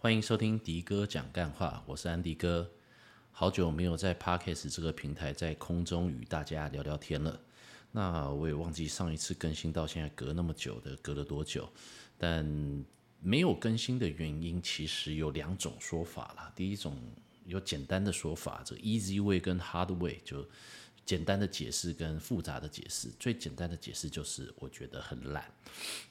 欢迎收听迪哥讲干话，我是安迪哥。好久没有在 Podcast 这个平台在空中与大家聊聊天了。那我也忘记上一次更新到现在隔那么久的，隔了多久？但没有更新的原因其实有两种说法啦。第一种有简单的说法，这 Easy Way 跟 Hard Way 就。简单的解释跟复杂的解释，最简单的解释就是我觉得很懒，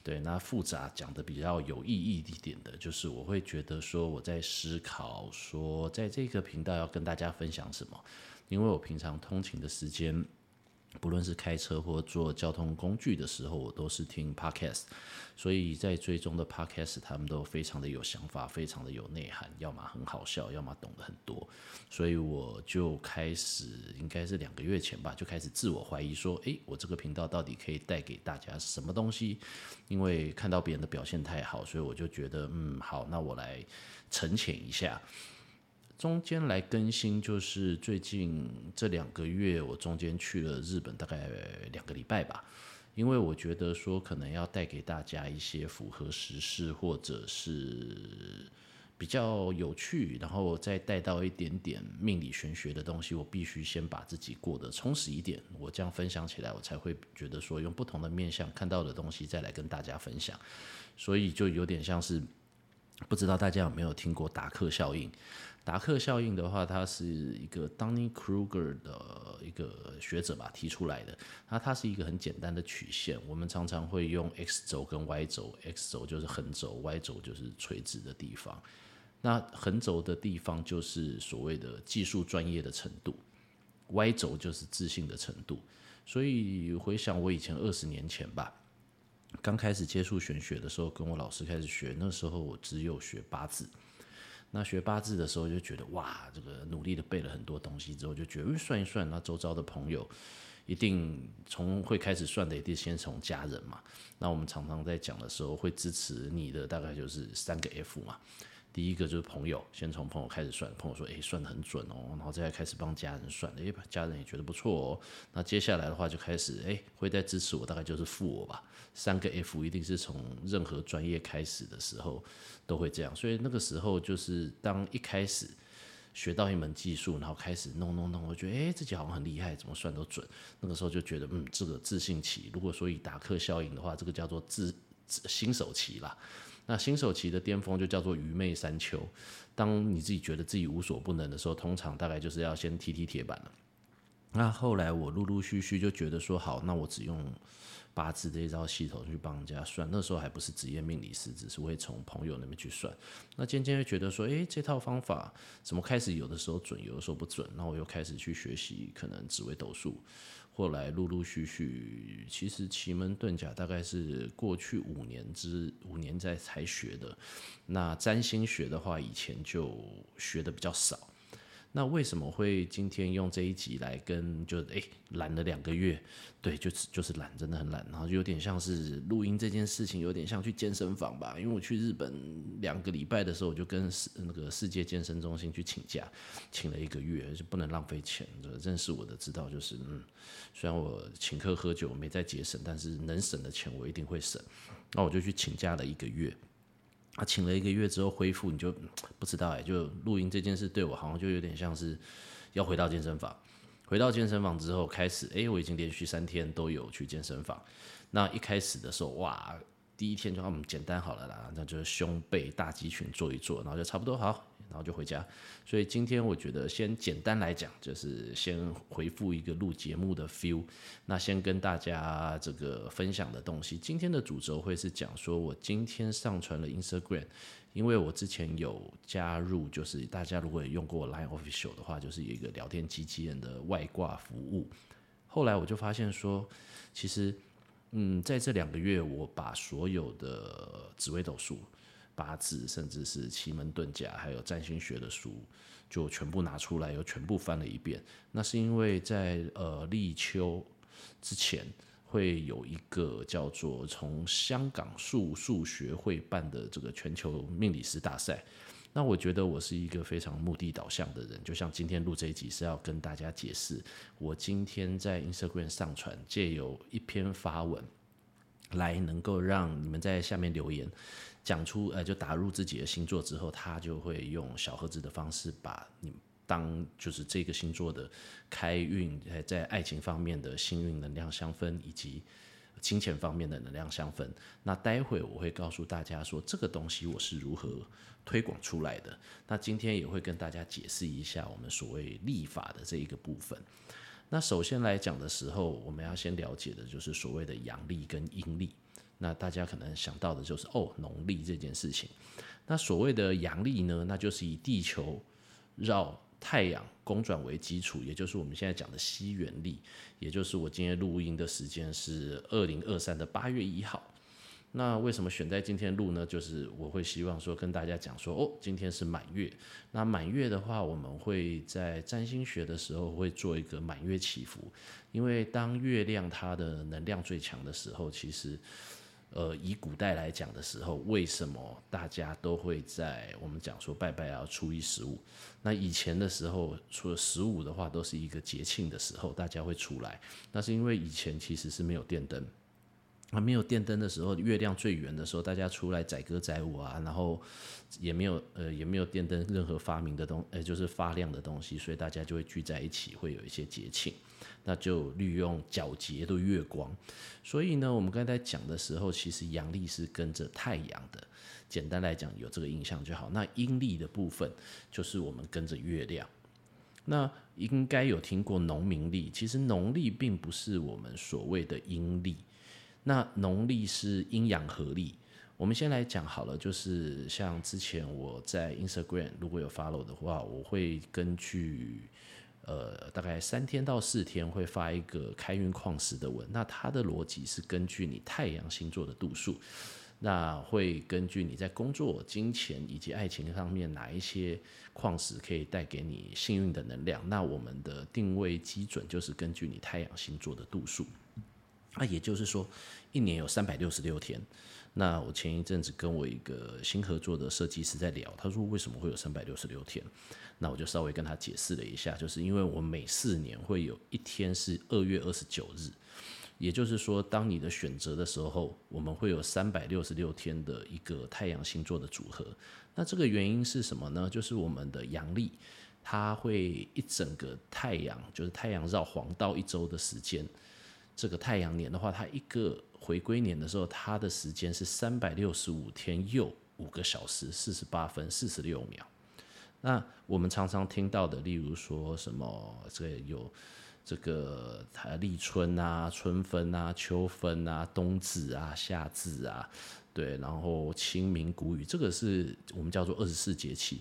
对。那复杂讲的比较有意义一点的，就是我会觉得说我在思考说，在这个频道要跟大家分享什么，因为我平常通勤的时间。不论是开车或坐交通工具的时候，我都是听 podcast，所以在追踪的 podcast，他们都非常的有想法，非常的有内涵，要么很好笑，要么懂得很多，所以我就开始，应该是两个月前吧，就开始自我怀疑说，诶，我这个频道到底可以带给大家什么东西？因为看到别人的表现太好，所以我就觉得，嗯，好，那我来沉潜一下。中间来更新，就是最近这两个月，我中间去了日本，大概两个礼拜吧。因为我觉得说，可能要带给大家一些符合时事，或者是比较有趣，然后再带到一点点命理玄学的东西，我必须先把自己过得充实一点。我这样分享起来，我才会觉得说，用不同的面向看到的东西，再来跟大家分享。所以就有点像是，不知道大家有没有听过达克效应？达克效应的话，它是一个 Dunning-Kruger 的一个学者吧提出来的。那它是一个很简单的曲线，我们常常会用 X 轴跟 Y 轴，X 轴就是横轴，Y 轴就是垂直的地方。那横轴的地方就是所谓的技术专业的程度，Y 轴就是自信的程度。所以回想我以前二十年前吧，刚开始接触玄学的时候，跟我老师开始学，那时候我只有学八字。那学八字的时候就觉得哇，这个努力的背了很多东西之后，就觉得算一算，那周遭的朋友一定从会开始算的，一定先从家人嘛。那我们常常在讲的时候，会支持你的大概就是三个 F 嘛。第一个就是朋友，先从朋友开始算，朋友说，诶，算得很准哦，然后再开始帮家人算，诶，家人也觉得不错哦。那接下来的话就开始，诶，会再支持我，大概就是负我吧。三个 F 一定是从任何专业开始的时候都会这样，所以那个时候就是当一开始学到一门技术，然后开始弄弄弄，我觉得，诶，自己好像很厉害，怎么算都准。那个时候就觉得，嗯，这个自信期，如果说以达克效应的话，这个叫做，自新手期啦。那新手期的巅峰就叫做愚昧三秋。当你自己觉得自己无所不能的时候，通常大概就是要先踢踢铁板了。那后来我陆陆续续就觉得说，好，那我只用八字这一招系统去帮人家算。那时候还不是职业命理师，只是会从朋友那边去算。那渐渐就觉得说，诶，这套方法怎么开始有的时候准，有的时候不准。那我又开始去学习可能紫微斗数。后来陆陆续续，其实奇门遁甲大概是过去五年之五年在才学的。那占星学的话，以前就学的比较少。那为什么会今天用这一集来跟就诶懒了两个月，对，就是就是懒，真的很懒，然后就有点像是录音这件事情，有点像去健身房吧。因为我去日本两个礼拜的时候，我就跟世那个世界健身中心去请假，请了一个月，就不能浪费钱。就认识我的知道，就是嗯，虽然我请客喝酒没在节省，但是能省的钱我一定会省。那我就去请假了一个月。啊，请了一个月之后恢复，你就不知道哎，就录音这件事对我好像就有点像是要回到健身房。回到健身房之后开始，哎，我已经连续三天都有去健身房。那一开始的时候，哇，第一天就嗯简单好了啦，那就是胸背大肌群做一做，然后就差不多好。然后就回家，所以今天我觉得先简单来讲，就是先回复一个录节目的 feel。那先跟大家这个分享的东西，今天的主轴会是讲说我今天上传了 Instagram，因为我之前有加入，就是大家如果有用过 Line Official 的话，就是有一个聊天机器人的外挂服务。后来我就发现说，其实，嗯，在这两个月，我把所有的紫微斗数。八字，甚至是奇门遁甲，还有占星学的书，就全部拿出来，又全部翻了一遍。那是因为在呃立秋之前，会有一个叫做从香港数数学会办的这个全球命理师大赛。那我觉得我是一个非常目的导向的人，就像今天录这一集是要跟大家解释，我今天在 Instagram 上传，借由一篇发文来能够让你们在下面留言。讲出呃，就打入自己的星座之后，他就会用小盒子的方式把你当就是这个星座的开运，在爱情方面的幸运能量相分，以及金钱方面的能量相分。那待会我会告诉大家说，这个东西我是如何推广出来的。那今天也会跟大家解释一下我们所谓历法的这一个部分。那首先来讲的时候，我们要先了解的就是所谓的阳历跟阴历。那大家可能想到的就是哦，农历这件事情。那所谓的阳历呢，那就是以地球绕太阳公转为基础，也就是我们现在讲的西元历，也就是我今天录音的时间是二零二三的八月一号。那为什么选在今天录呢？就是我会希望说跟大家讲说，哦，今天是满月。那满月的话，我们会在占星学的时候会做一个满月祈福，因为当月亮它的能量最强的时候，其实，呃，以古代来讲的时候，为什么大家都会在我们讲说拜拜要，初一十五？那以前的时候，除了十五的话，都是一个节庆的时候，大家会出来。那是因为以前其实是没有电灯。啊，没有电灯的时候，月亮最圆的时候，大家出来载歌载舞啊，然后也没有呃也没有电灯任何发明的东，呃就是发亮的东西，所以大家就会聚在一起，会有一些节庆，那就利用皎洁的月光。所以呢，我们刚才讲的时候，其实阳历是跟着太阳的，简单来讲有这个印象就好。那阴历的部分就是我们跟着月亮。那应该有听过农民历，其实农历并不是我们所谓的阴历。那农历是阴阳合历，我们先来讲好了，就是像之前我在 Instagram 如果有 follow 的话，我会根据呃大概三天到四天会发一个开运矿石的文，那它的逻辑是根据你太阳星座的度数，那会根据你在工作、金钱以及爱情上面哪一些矿石可以带给你幸运的能量，那我们的定位基准就是根据你太阳星座的度数。那也就是说，一年有三百六十六天。那我前一阵子跟我一个新合作的设计师在聊，他说为什么会有三百六十六天？那我就稍微跟他解释了一下，就是因为我每四年会有一天是二月二十九日，也就是说，当你的选择的时候，我们会有三百六十六天的一个太阳星座的组合。那这个原因是什么呢？就是我们的阳历，它会一整个太阳，就是太阳绕黄道一周的时间。这个太阳年的话，它一个回归年的时候，它的时间是三百六十五天又五个小时四十八分四十六秒。那我们常常听到的，例如说什么这个有这个立春啊、春分啊、秋分啊、冬至啊、夏至啊，对，然后清明、谷雨，这个是我们叫做二十四节气。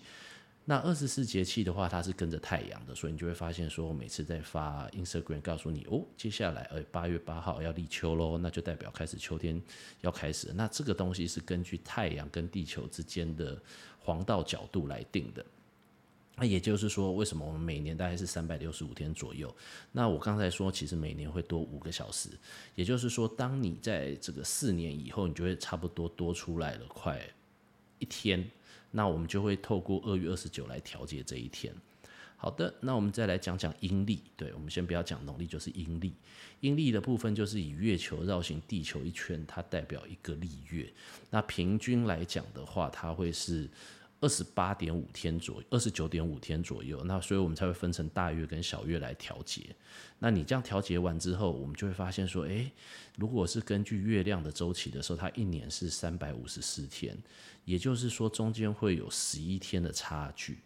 那二十四节气的话，它是跟着太阳的，所以你就会发现说，我每次在发 Instagram 告诉你哦，接下来呃八月八号要立秋喽，那就代表开始秋天要开始。那这个东西是根据太阳跟地球之间的黄道角度来定的。那也就是说，为什么我们每年大概是三百六十五天左右？那我刚才说，其实每年会多五个小时，也就是说，当你在这个四年以后，你就会差不多多出来了快一天。那我们就会透过二月二十九来调节这一天。好的，那我们再来讲讲阴历。对，我们先不要讲农历，就是阴历。阴历的部分就是以月球绕行地球一圈，它代表一个历月。那平均来讲的话，它会是二十八点五天左右，二十九点五天左右。那所以我们才会分成大月跟小月来调节。那你这样调节完之后，我们就会发现说，诶，如果是根据月亮的周期的时候，它一年是三百五十四天。也就是说，中间会有十一天的差距。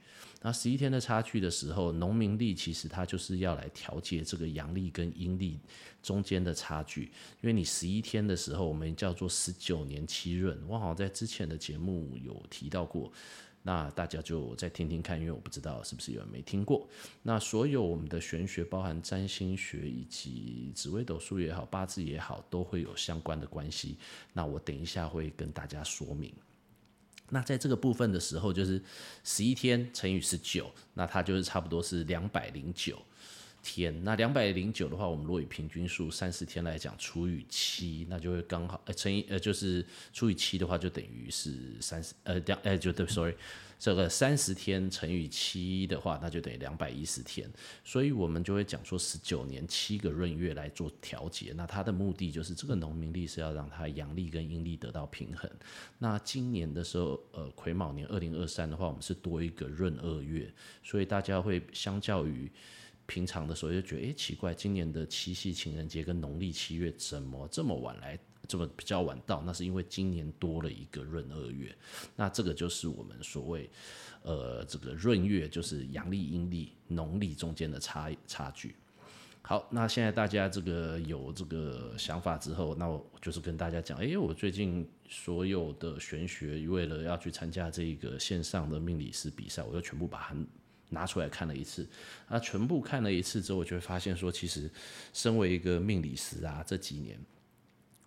那十一天的差距的时候，农民历其实它就是要来调节这个阳历跟阴历中间的差距。因为你十一天的时候，我们叫做十九年七闰。我好像在之前的节目有提到过，那大家就再听听看，因为我不知道是不是有人没听过。那所有我们的玄学，包含占星学以及紫微斗数也好，八字也好，都会有相关的关系。那我等一下会跟大家说明。那在这个部分的时候，就是十一天乘以十九，那它就是差不多是两百零九。天。那两百零九的话，我们如果以平均数三十天来讲，除以七，那就会刚好呃乘以呃就是除以七的话，就等于是三十呃两呃就对，sorry。这个三十天乘以七的话，那就等于两百一十天，所以我们就会讲说十九年七个闰月来做调节。那它的目的就是这个农民历是要让它阳历跟阴历得到平衡。那今年的时候，呃，癸卯年二零二三的话，我们是多一个闰二月，所以大家会相较于平常的时候就觉得，哎，奇怪，今年的七夕情人节跟农历七月怎么这么晚来？这么比较晚到，那是因为今年多了一个闰二月，那这个就是我们所谓，呃，这个闰月就是阳历、阴历、农历中间的差差距。好，那现在大家这个有这个想法之后，那我就是跟大家讲，哎，我最近所有的玄学为了要去参加这个线上的命理师比赛，我就全部把它拿出来看了一次。啊，全部看了一次之后，我就会发现说，其实身为一个命理师啊，这几年。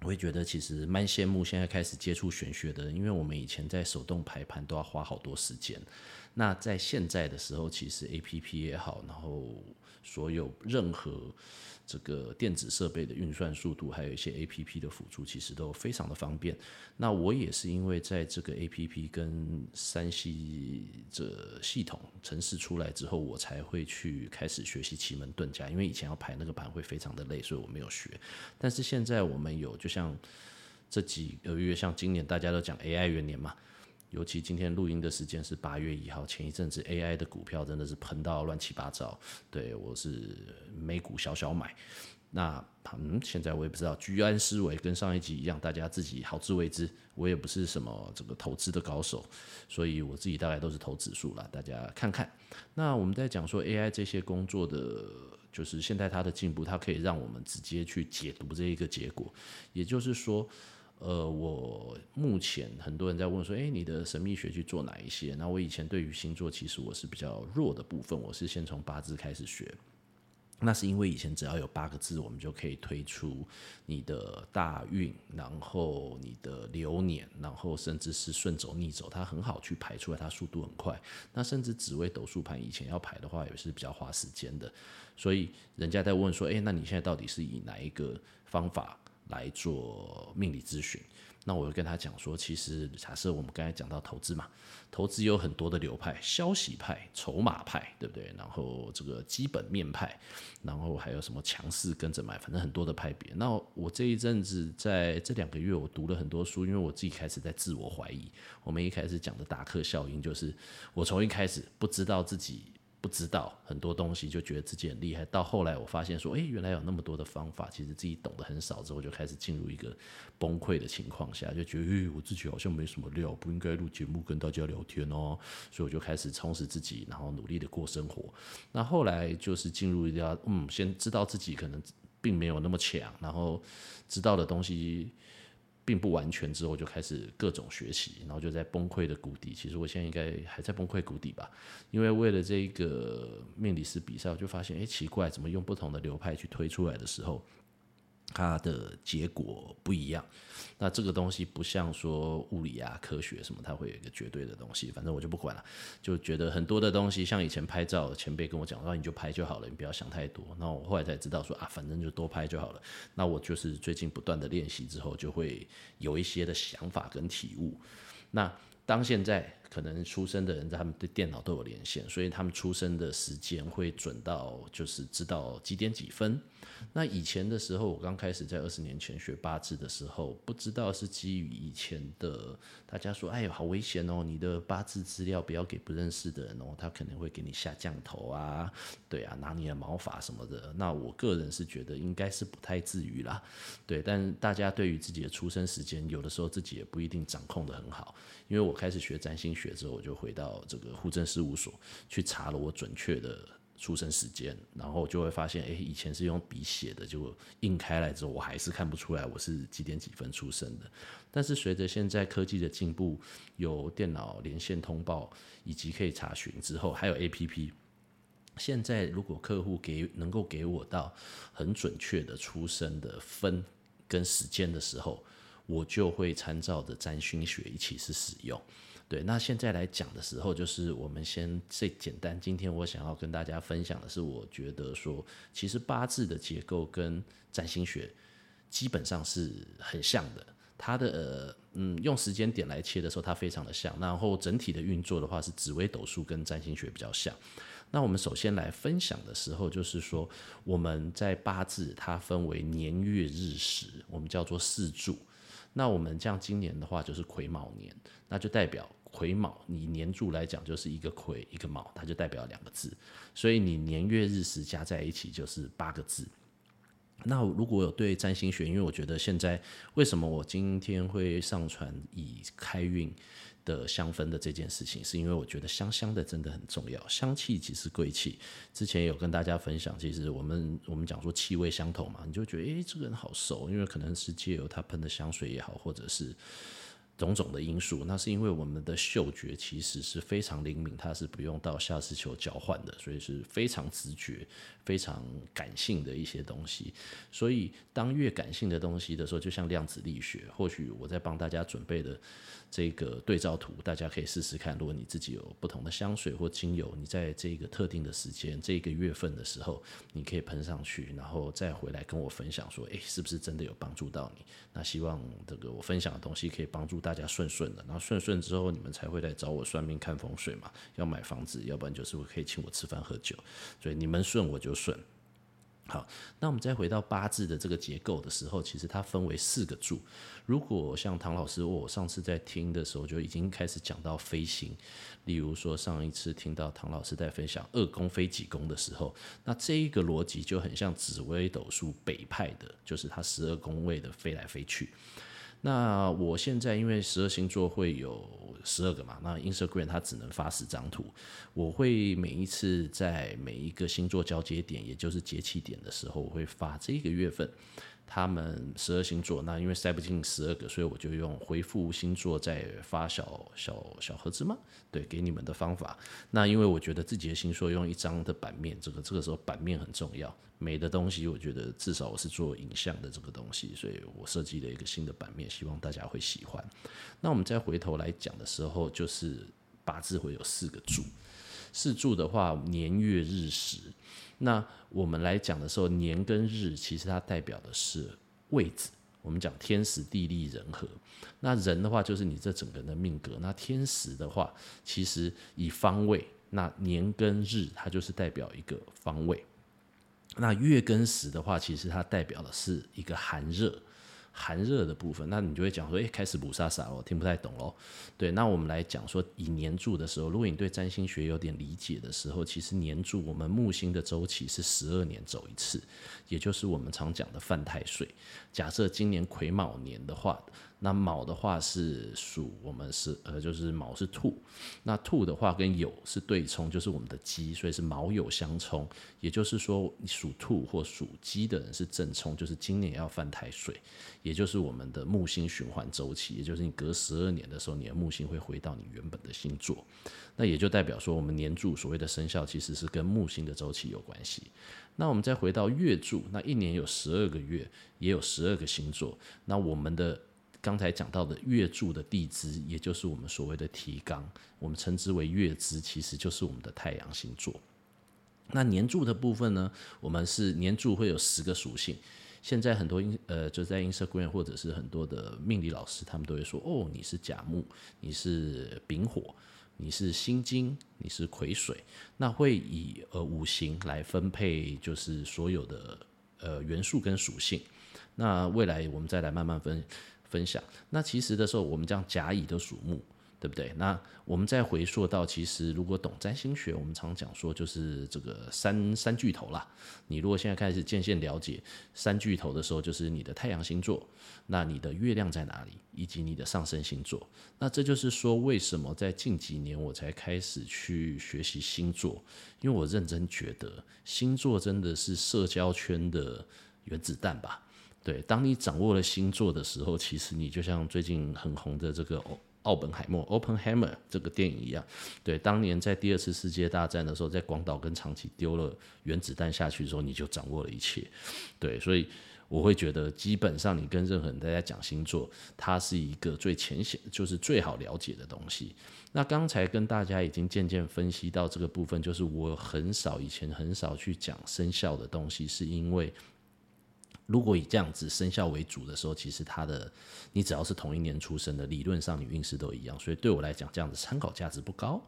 我会觉得其实蛮羡慕现在开始接触玄学的人，因为我们以前在手动排盘都要花好多时间。那在现在的时候，其实 APP 也好，然后所有任何这个电子设备的运算速度，还有一些 APP 的辅助，其实都非常的方便。那我也是因为在这个 APP 跟 3C 这系统程式出来之后，我才会去开始学习奇门遁甲。因为以前要排那个盘会非常的累，所以我没有学。但是现在我们有，就像这几个月，像今年大家都讲 AI 元年嘛。尤其今天录音的时间是八月一号，前一阵子 AI 的股票真的是喷到乱七八糟。对，我是美股小小买，那嗯，现在我也不知道，居安思危，跟上一集一样，大家自己好自为之。我也不是什么这个投资的高手，所以我自己大概都是投指数啦，大家看看。那我们在讲说 AI 这些工作的，就是现在它的进步，它可以让我们直接去解读这一个结果，也就是说。呃，我目前很多人在问说，诶，你的神秘学去做哪一些？那我以前对于星座其实我是比较弱的部分，我是先从八字开始学。那是因为以前只要有八个字，我们就可以推出你的大运，然后你的流年，然后甚至是顺走逆走，它很好去排出来，它速度很快。那甚至紫微斗数盘以前要排的话，也是比较花时间的。所以人家在问说，诶，那你现在到底是以哪一个方法？来做命理咨询，那我会跟他讲说，其实假设我们刚才讲到投资嘛，投资有很多的流派，消息派、筹码派，对不对？然后这个基本面派，然后还有什么强势跟着买，反正很多的派别。那我这一阵子在这两个月，我读了很多书，因为我自己开始在自我怀疑。我们一开始讲的达克效应，就是我从一开始不知道自己。不知道很多东西就觉得自己很厉害，到后来我发现说，诶，原来有那么多的方法，其实自己懂得很少之后，就开始进入一个崩溃的情况下，就觉得，诶，我自己好像没什么料，不应该录节目跟大家聊天哦，所以我就开始充实自己，然后努力的过生活。那后来就是进入一个，嗯，先知道自己可能并没有那么强，然后知道的东西。并不完全之后就开始各种学习，然后就在崩溃的谷底。其实我现在应该还在崩溃谷底吧，因为为了这个命理师比赛，我就发现，哎，奇怪，怎么用不同的流派去推出来的时候，它的结果不一样。那这个东西不像说物理啊、科学什么，它会有一个绝对的东西。反正我就不管了，就觉得很多的东西，像以前拍照，前辈跟我讲说，你就拍就好了，你不要想太多。那我后来才知道说啊，反正就多拍就好了。那我就是最近不断的练习之后，就会有一些的想法跟体悟。那当现在可能出生的人，他们对电脑都有连线，所以他们出生的时间会准到，就是知道几点几分。那以前的时候，我刚开始在二十年前学八字的时候，不知道是基于以前的大家说，哎呦，好危险哦，你的八字资料不要给不认识的人哦，他可能会给你下降头啊，对啊，拿你的毛发什么的。那我个人是觉得应该是不太至于啦，对。但大家对于自己的出生时间，有的时候自己也不一定掌控得很好。因为我开始学占星学学之后，我就回到这个户政事务所去查了我准确的。出生时间，然后就会发现，哎，以前是用笔写的，就印开来之后，我还是看不出来我是几点几分出生的。但是随着现在科技的进步，有电脑连线通报以及可以查询之后，还有 APP，现在如果客户给能够给我到很准确的出生的分跟时间的时候，我就会参照着占星学一起是使用。对，那现在来讲的时候，就是我们先最简单。今天我想要跟大家分享的是，我觉得说，其实八字的结构跟占星学基本上是很像的。它的呃嗯，用时间点来切的时候，它非常的像。然后整体的运作的话，是紫微斗数跟占星学比较像。那我们首先来分享的时候，就是说我们在八字它分为年月日时，我们叫做四柱。那我们像今年的话，就是癸卯年，那就代表癸卯。你年柱来讲，就是一个癸一个卯，它就代表两个字。所以你年月日时加在一起就是八个字。那如果有对占星学，因为我觉得现在为什么我今天会上传以开运的香氛的这件事情，是因为我觉得香香的真的很重要，香气即是贵气。之前有跟大家分享，其实我们我们讲说气味相投嘛，你就觉得诶、这个人好熟，因为可能是借由他喷的香水也好，或者是。种种的因素，那是因为我们的嗅觉其实是非常灵敏，它是不用到下视球交换的，所以是非常直觉、非常感性的一些东西。所以当越感性的东西的时候，就像量子力学，或许我在帮大家准备的这个对照图，大家可以试试看。如果你自己有不同的香水或精油，你在这个特定的时间、这个月份的时候，你可以喷上去，然后再回来跟我分享说，诶，是不是真的有帮助到你？那希望这个我分享的东西可以帮助。大家顺顺的，然后顺顺之后，你们才会来找我算命看风水嘛。要买房子，要不然就是我可以请我吃饭喝酒。所以你们顺我就顺。好，那我们再回到八字的这个结构的时候，其实它分为四个柱。如果像唐老师，我上次在听的时候就已经开始讲到飞行，例如说上一次听到唐老师在分享二宫飞几宫的时候，那这一个逻辑就很像紫微斗数北派的，就是它十二宫位的飞来飞去。那我现在因为十二星座会有十二个嘛，那 Instagram 它只能发十张图，我会每一次在每一个星座交接点，也就是节气点的时候，我会发这个月份。他们十二星座，那因为塞不进十二个，所以我就用回复星座再发小小小盒子嘛，对，给你们的方法。那因为我觉得自己的星座用一张的版面，这个这个时候版面很重要，美的东西，我觉得至少我是做影像的这个东西，所以我设计了一个新的版面，希望大家会喜欢。那我们再回头来讲的时候，就是八字会有四个柱，四柱的话，年月日时。那我们来讲的时候，年跟日其实它代表的是位置。我们讲天时地利人和。那人的话就是你这整个人的命格。那天时的话，其实以方位，那年跟日它就是代表一个方位。那月跟时的话，其实它代表的是一个寒热。寒热的部分，那你就会讲说，诶，开始补沙沙了，我听不太懂喽。对，那我们来讲说，以年柱的时候，如果你对占星学有点理解的时候，其实年柱我们木星的周期是十二年走一次，也就是我们常讲的犯太岁。假设今年癸卯年的话。那卯的话是属我们是呃，就是卯是兔，那兔的话跟酉是对冲，就是我们的鸡，所以是卯酉相冲。也就是说，你属兔或属鸡的人是正冲，就是今年要犯太岁，也就是我们的木星循环周期，也就是你隔十二年的时候，你的木星会回到你原本的星座。那也就代表说，我们年柱所谓的生肖其实是跟木星的周期有关系。那我们再回到月柱，那一年有十二个月，也有十二个星座，那我们的。刚才讲到的月柱的地支，也就是我们所谓的提纲，我们称之为月支，其实就是我们的太阳星座。那年柱的部分呢，我们是年柱会有十个属性。现在很多呃，就在 Instagram 或者是很多的命理老师，他们都会说，哦，你是甲木，你是丙火，你是辛金，你是癸水，那会以呃五行来分配，就是所有的呃元素跟属性。那未来我们再来慢慢分。分享。那其实的时候，我们这样甲乙都属木，对不对？那我们再回溯到，其实如果懂占星学，我们常讲说就是这个三三巨头啦。你如果现在开始渐渐了解三巨头的时候，就是你的太阳星座，那你的月亮在哪里，以及你的上升星座。那这就是说，为什么在近几年我才开始去学习星座，因为我认真觉得星座真的是社交圈的原子弹吧。对，当你掌握了星座的时候，其实你就像最近很红的这个奥本海默 （Oppenheimer） 这个电影一样。对，当年在第二次世界大战的时候，在广岛跟长崎丢了原子弹下去的时候，你就掌握了一切。对，所以我会觉得基本上你跟任何人大家讲星座，它是一个最浅显，就是最好了解的东西。那刚才跟大家已经渐渐分析到这个部分，就是我很少以前很少去讲生肖的东西，是因为。如果以这样子生肖为主的时候，其实它的你只要是同一年出生的，理论上你运势都一样，所以对我来讲，这样子参考价值不高。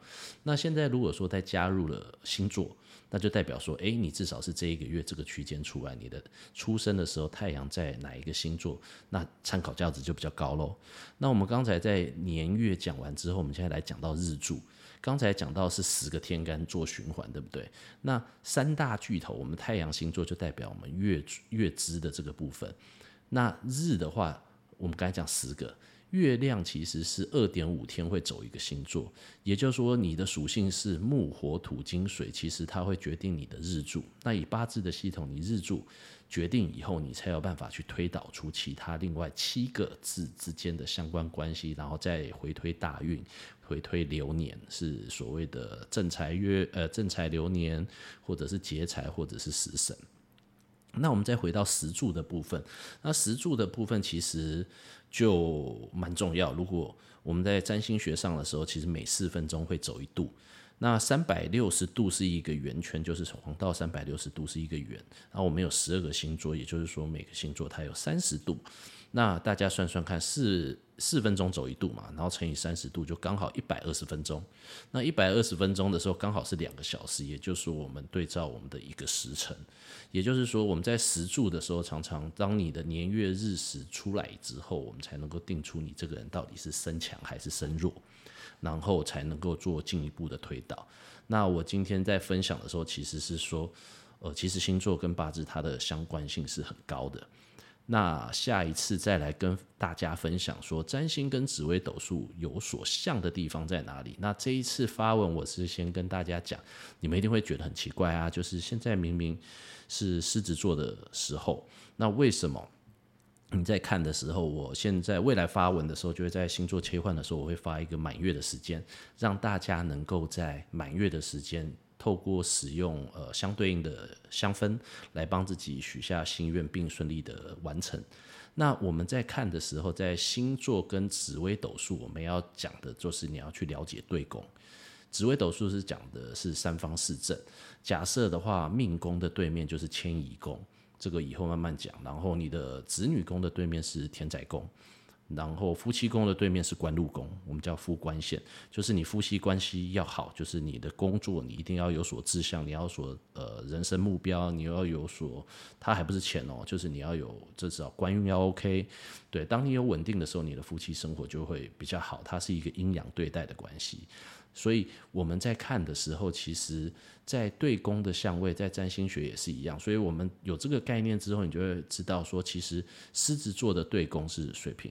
那现在如果说再加入了星座，那就代表说，诶，你至少是这一个月这个区间出来，你的出生的时候太阳在哪一个星座，那参考价值就比较高喽。那我们刚才在年月讲完之后，我们现在来讲到日柱。刚才讲到是十个天干做循环，对不对？那三大巨头，我们太阳星座就代表我们月月支的这个部分。那日的话，我们刚才讲十个，月亮其实是二点五天会走一个星座，也就是说你的属性是木火土金水，其实它会决定你的日柱。那以八字的系统，你日柱决定以后，你才有办法去推导出其他另外七个字之间的相关关系，然后再回推大运。回推流年是所谓的正财月，呃，正财流年，或者是劫财，或者是食神。那我们再回到石柱的部分，那石柱的部分其实就蛮重要。如果我们在占星学上的时候，其实每四分钟会走一度。那三百六十度是一个圆圈，就是从黄道三百六十度是一个圆。然后我们有十二个星座，也就是说每个星座它有三十度。那大家算算看，四四分钟走一度嘛，然后乘以三十度，就刚好一百二十分钟。那一百二十分钟的时候，刚好是两个小时，也就是说我们对照我们的一个时辰。也就是说，我们在时柱的时候，常常当你的年月日时出来之后，我们才能够定出你这个人到底是身强还是身弱，然后才能够做进一步的推导。那我今天在分享的时候，其实是说，呃，其实星座跟八字它的相关性是很高的。那下一次再来跟大家分享说，占星跟紫微斗数有所像的地方在哪里？那这一次发文，我是先跟大家讲，你们一定会觉得很奇怪啊，就是现在明明是狮子座的时候，那为什么你在看的时候，我现在未来发文的时候，就会在星座切换的时候，我会发一个满月的时间，让大家能够在满月的时间。透过使用呃相对应的香氛来帮自己许下心愿，并顺利的完成。那我们在看的时候，在星座跟紫微斗数，我们要讲的就是你要去了解对宫。紫微斗数是讲的是三方四正。假设的话，命宫的对面就是迁移宫，这个以后慢慢讲。然后你的子女宫的对面是田宅宫。然后夫妻宫的对面是官禄宫，我们叫夫官线，就是你夫妻关系要好，就是你的工作你一定要有所志向，你要所呃人生目标，你要有所，他还不是钱哦，就是你要有至少官运要 OK，对，当你有稳定的时候，你的夫妻生活就会比较好，它是一个阴阳对待的关系。所以我们在看的时候，其实，在对宫的相位，在占星学也是一样。所以我们有这个概念之后，你就会知道说，其实狮子座的对宫是水瓶。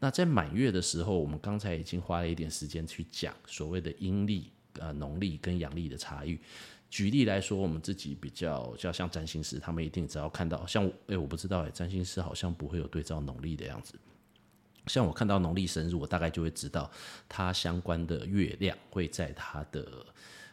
那在满月的时候，我们刚才已经花了一点时间去讲所谓的阴历、呃农历跟阳历的差异。举例来说，我们自己比较就像占星师，他们一定只要看到像，诶，我不知道诶，占星师好像不会有对照农历的样子。像我看到农历生日，我大概就会知道它相关的月亮会在它的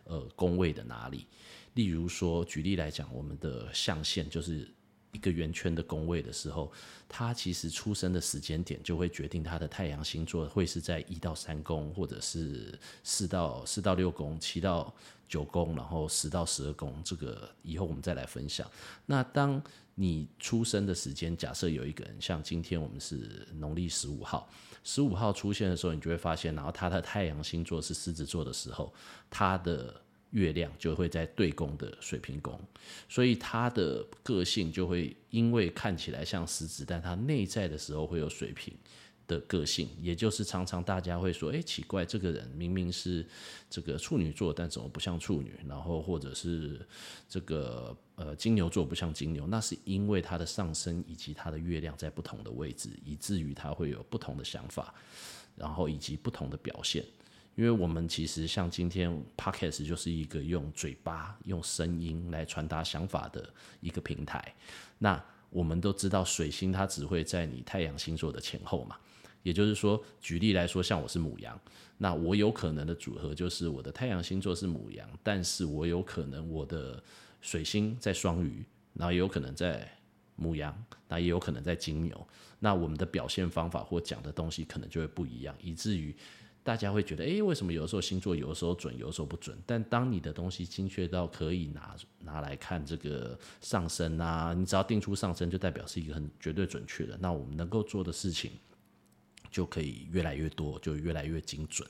呃宫位的哪里。例如说，举例来讲，我们的象限就是一个圆圈的宫位的时候，它其实出生的时间点就会决定它的太阳星座会是在一到三宫，或者是四到四到六宫、七到九宫，然后十到十二宫。这个以后我们再来分享。那当你出生的时间，假设有一个人，像今天我们是农历十五号，十五号出现的时候，你就会发现，然后他的太阳星座是狮子座的时候，他的月亮就会在对宫的水瓶宫，所以他的个性就会因为看起来像狮子，但他内在的时候会有水瓶。的个性，也就是常常大家会说，哎，奇怪，这个人明明是这个处女座，但怎么不像处女？然后或者是这个呃金牛座不像金牛，那是因为他的上升以及他的月亮在不同的位置，以至于他会有不同的想法，然后以及不同的表现。因为我们其实像今天 Podcast 就是一个用嘴巴、用声音来传达想法的一个平台。那我们都知道，水星它只会在你太阳星座的前后嘛。也就是说，举例来说，像我是母羊，那我有可能的组合就是我的太阳星座是母羊，但是我有可能我的水星在双鱼，然后也有可能在母羊，那也有可能在金牛，那我们的表现方法或讲的东西可能就会不一样，以至于大家会觉得，诶，为什么有的时候星座有的时候准，有的时候不准？但当你的东西精确到可以拿拿来看这个上升啊，你只要定出上升，就代表是一个很绝对准确的，那我们能够做的事情就可以越来越多，就越来越精准。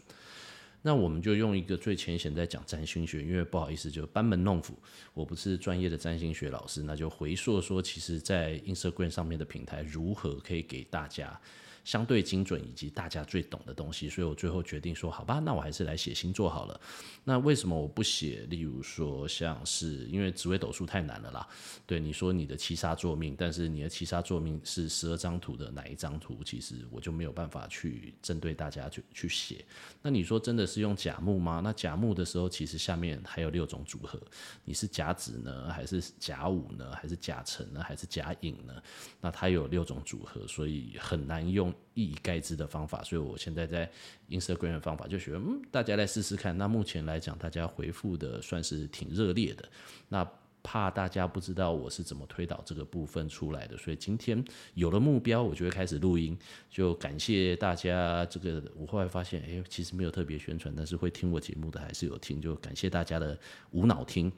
那我们就用一个最浅显在讲占星学，因为不好意思，就班门弄斧，我不是专业的占星学老师，那就回溯说，其实，在 Instagram 上面的平台如何可以给大家。相对精准以及大家最懂的东西，所以我最后决定说，好吧，那我还是来写星座好了。那为什么我不写？例如说，像是因为紫微斗数太难了啦。对，你说你的七杀坐命，但是你的七杀坐命是十二张图的哪一张图？其实我就没有办法去针对大家去去写。那你说真的是用甲木吗？那甲木的时候，其实下面还有六种组合，你是甲子呢，还是甲午呢，还是甲辰呢，还是甲寅呢？那它有六种组合，所以很难用。一以概之的方法，所以我现在在 Instagram 的方法就觉得，嗯，大家来试试看。那目前来讲，大家回复的算是挺热烈的。那怕大家不知道我是怎么推导这个部分出来的，所以今天有了目标，我就会开始录音。就感谢大家，这个我后来发现，哎，其实没有特别宣传，但是会听我节目的还是有听，就感谢大家的无脑听。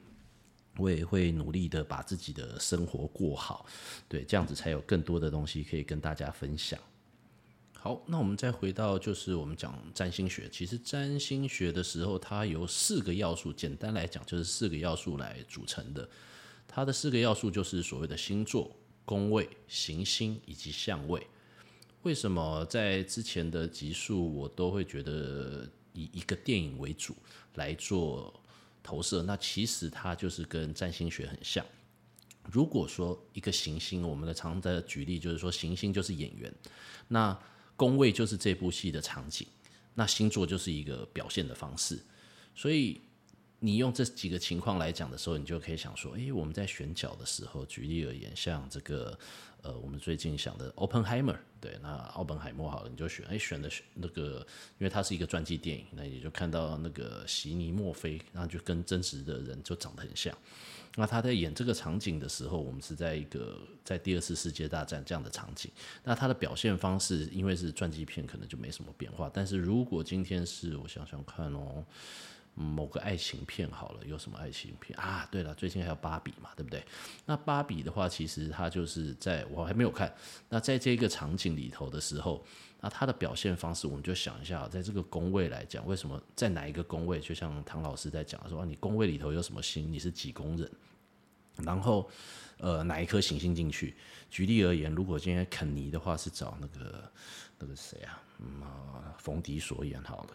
我也会努力的把自己的生活过好，对，这样子才有更多的东西可以跟大家分享。好，那我们再回到就是我们讲占星学。其实占星学的时候，它由四个要素，简单来讲就是四个要素来组成的。它的四个要素就是所谓的星座、宫位、行星以及相位。为什么在之前的集数我都会觉得以一个电影为主来做投射？那其实它就是跟占星学很像。如果说一个行星，我们的常的举例就是说，行星就是演员，那宫位就是这部戏的场景，那星座就是一个表现的方式，所以你用这几个情况来讲的时候，你就可以想说，诶，我们在选角的时候，举例而言，像这个，呃，我们最近想的 Openheimer，对，那奥本海默好了，你就选，诶，选的选那个，因为它是一个传记电影，那你就看到那个席尼墨菲，然后就跟真实的人就长得很像。那他在演这个场景的时候，我们是在一个在第二次世界大战这样的场景。那他的表现方式，因为是传记片，可能就没什么变化。但是如果今天是我想想看哦，某个爱情片好了，有什么爱情片啊？对了，最近还有芭比嘛，对不对？那芭比的话，其实他就是在我还没有看。那在这个场景里头的时候，那他的表现方式，我们就想一下，在这个宫位来讲，为什么在哪一个宫位？就像唐老师在讲说啊，你宫位里头有什么星？你是几宫人？然后，呃，哪一颗行星进去？举例而言，如果今天肯尼的话是找那个那个谁啊？啊，冯迪所演好了。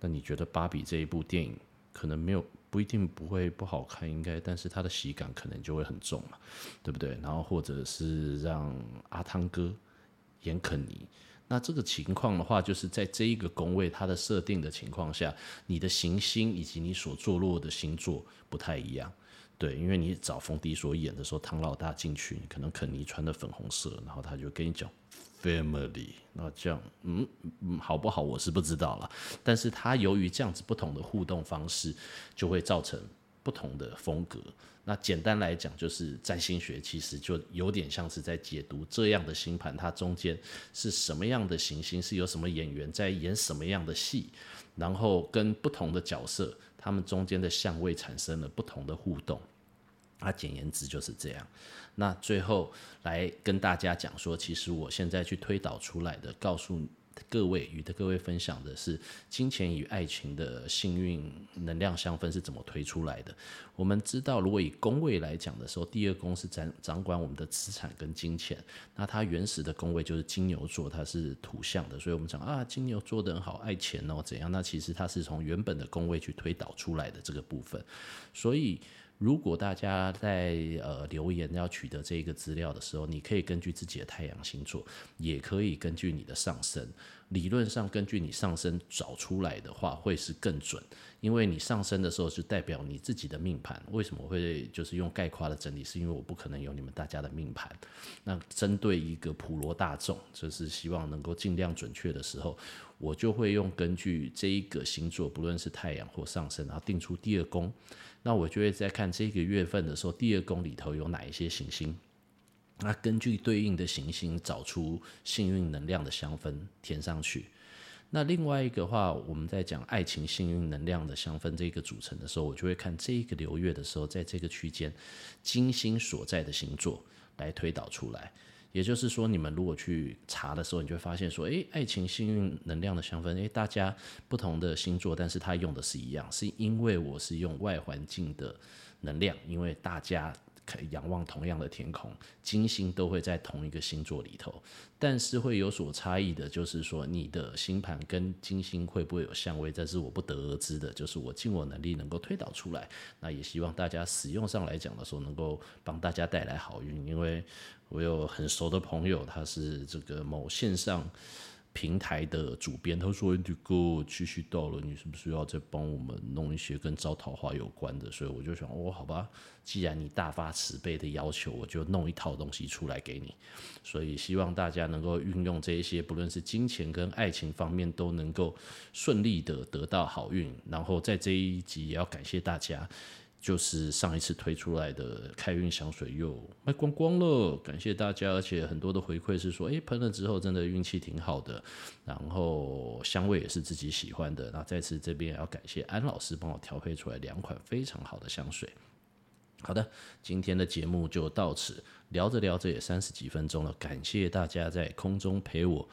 那你觉得芭比这一部电影可能没有不一定不会不好看，应该，但是它的喜感可能就会很重嘛，对不对？然后或者是让阿汤哥演肯尼，那这个情况的话，就是在这一个宫位它的设定的情况下，你的行星以及你所坐落的星座不太一样。对，因为你找冯迪所演的时候，唐老大进去，可能肯尼穿的粉红色，然后他就跟你讲 family，那这样，嗯嗯，好不好？我是不知道了。但是他由于这样子不同的互动方式，就会造成不同的风格。那简单来讲，就是占星学其实就有点像是在解读这样的星盘，它中间是什么样的行星，是有什么演员在演什么样的戏，然后跟不同的角色。他们中间的相位产生了不同的互动，那简言之就是这样。那最后来跟大家讲说，其实我现在去推导出来的，告诉。各位与的各位分享的是金钱与爱情的幸运能量相分是怎么推出来的？我们知道，如果以宫位来讲的时候，第二宫是掌掌管我们的资产跟金钱。那它原始的宫位就是金牛座，它是土象的，所以我们讲啊，金牛座的人好爱钱哦，怎样？那其实它是从原本的宫位去推导出来的这个部分，所以。如果大家在呃留言要取得这一个资料的时候，你可以根据自己的太阳星座，也可以根据你的上升。理论上，根据你上升找出来的话，会是更准，因为你上升的时候是代表你自己的命盘。为什么会就是用概括的整理？是因为我不可能有你们大家的命盘。那针对一个普罗大众，就是希望能够尽量准确的时候，我就会用根据这一个星座，不论是太阳或上升，然后定出第二宫。那我就会在看这个月份的时候，第二宫里头有哪一些行星，那根据对应的行星找出幸运能量的香氛填上去。那另外一个话，我们在讲爱情幸运能量的香氛这个组成的时候，我就会看这个流月的时候，在这个区间金星所在的星座来推导出来。也就是说，你们如果去查的时候，你就会发现说，诶，爱情幸运能量的香氛，诶，大家不同的星座，但是它用的是一样，是因为我是用外环境的能量，因为大家。可以仰望同样的天空，金星都会在同一个星座里头，但是会有所差异的，就是说你的星盘跟金星会不会有相位，这是我不得而知的，就是我尽我能力能够推导出来。那也希望大家使用上来讲的时候，能够帮大家带来好运，因为我有很熟的朋友，他是这个某线上。平台的主编他说：“你哥七夕到了，你是不是要再帮我们弄一些跟招桃花有关的？”所以我就想，哦，好吧，既然你大发慈悲的要求，我就弄一套东西出来给你。所以希望大家能够运用这一些，不论是金钱跟爱情方面，都能够顺利的得到好运。然后在这一集也要感谢大家。就是上一次推出来的开运香水又卖光光了，感谢大家，而且很多的回馈是说，诶，喷了之后真的运气挺好的，然后香味也是自己喜欢的。那再次这边也要感谢安老师帮我调配出来两款非常好的香水。好的，今天的节目就到此，聊着聊着也三十几分钟了，感谢大家在空中陪我。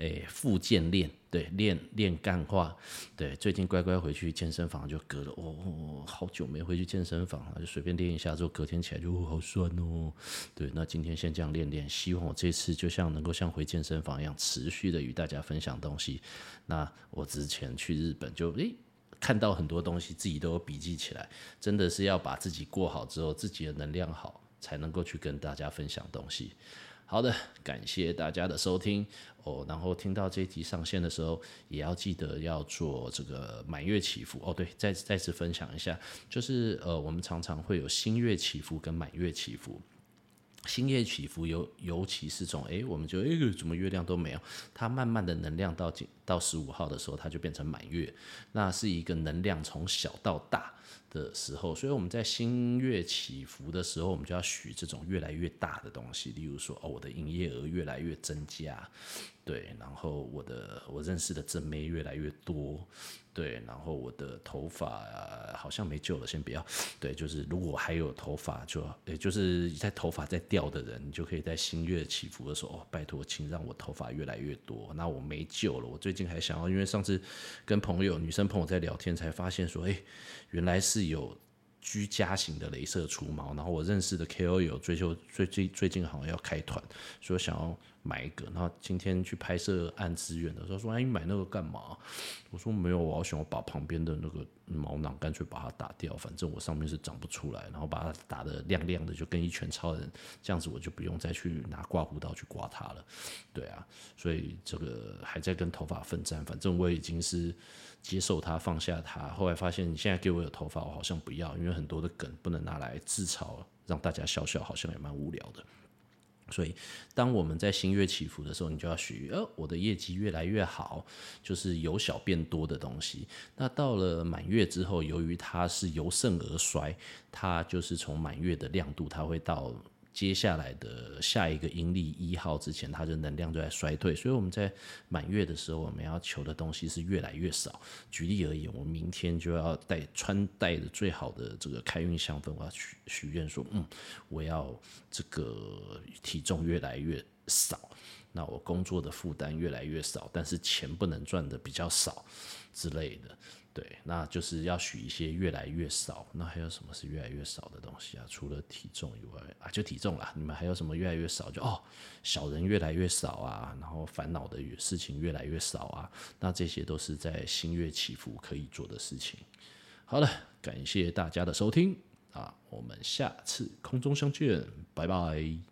诶，复健练，对，练练干话，对，最近乖乖回去健身房就隔了哦，好久没回去健身房了，就随便练一下，之后隔天起来就好酸哦。对，那今天先这样练练，希望我这次就像能够像回健身房一样，持续的与大家分享东西。那我之前去日本就诶看到很多东西，自己都有笔记起来，真的是要把自己过好之后，自己的能量好，才能够去跟大家分享东西。好的，感谢大家的收听哦。然后听到这一集上线的时候，也要记得要做这个满月祈福哦。对，再再次分享一下，就是呃，我们常常会有新月祈福跟满月祈福。新月祈福尤尤其是这种，哎，我们就哎，怎么月亮都没有？它慢慢的能量到到十五号的时候，它就变成满月，那是一个能量从小到大的时候，所以我们在新月起伏的时候，我们就要许这种越来越大的东西，例如说，哦，我的营业额越来越增加，对，然后我的我认识的正妹越来越多，对，然后我的头发，好像没救了，先不要，对，就是如果还有头发，就也就是在头发在掉的人，你就可以在新月起伏的时候，哦，拜托，请让我头发越来越多，那我没救了，我最近还想要，因为上次跟朋友女生朋友在聊天，才发现说，哎。原来是有居家型的镭射除毛，然后我认识的 K.O. 有追求最最最近好像要开团，所以想要买一个。然后今天去拍摄按资源的时候说：“哎，你买那个干嘛？”我说：“没有，我要想我把旁边的那个毛囊干脆把它打掉，反正我上面是长不出来，然后把它打得亮亮的，就跟一拳超人这样子，我就不用再去拿刮胡刀去刮它了。”对啊，所以这个还在跟头发奋战，反正我已经是。接受它，放下它。后来发现，你现在给我有头发，我好像不要，因为很多的梗不能拿来自嘲，让大家笑笑，好像也蛮无聊的。所以，当我们在新月起伏的时候，你就要许，呃，我的业绩越来越好，就是由小变多的东西。那到了满月之后，由于它是由盛而衰，它就是从满月的亮度，它会到。接下来的下一个阴历一号之前，它的能量就在衰退，所以我们在满月的时候，我们要求的东西是越来越少。举例而言，我明天就要带穿戴的最好的这个开运香氛，我要许许愿说，嗯，我要这个体重越来越少，那我工作的负担越来越少，但是钱不能赚的比较少之类的。对，那就是要许一些越来越少。那还有什么是越来越少的东西啊？除了体重以外啊，就体重啦。你们还有什么越来越少？就哦，小人越来越少啊，然后烦恼的事情越来越少啊。那这些都是在新月祈福可以做的事情。好了，感谢大家的收听啊，我们下次空中相见，拜拜。